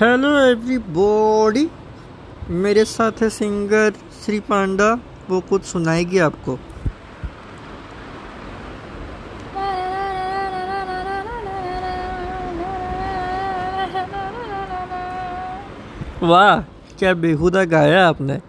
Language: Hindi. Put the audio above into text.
हेलो एवरीबॉडी मेरे साथ है सिंगर श्री पांडा वो कुछ सुनाएगी आपको। वाह, क्या बेहुदा गाया आपने।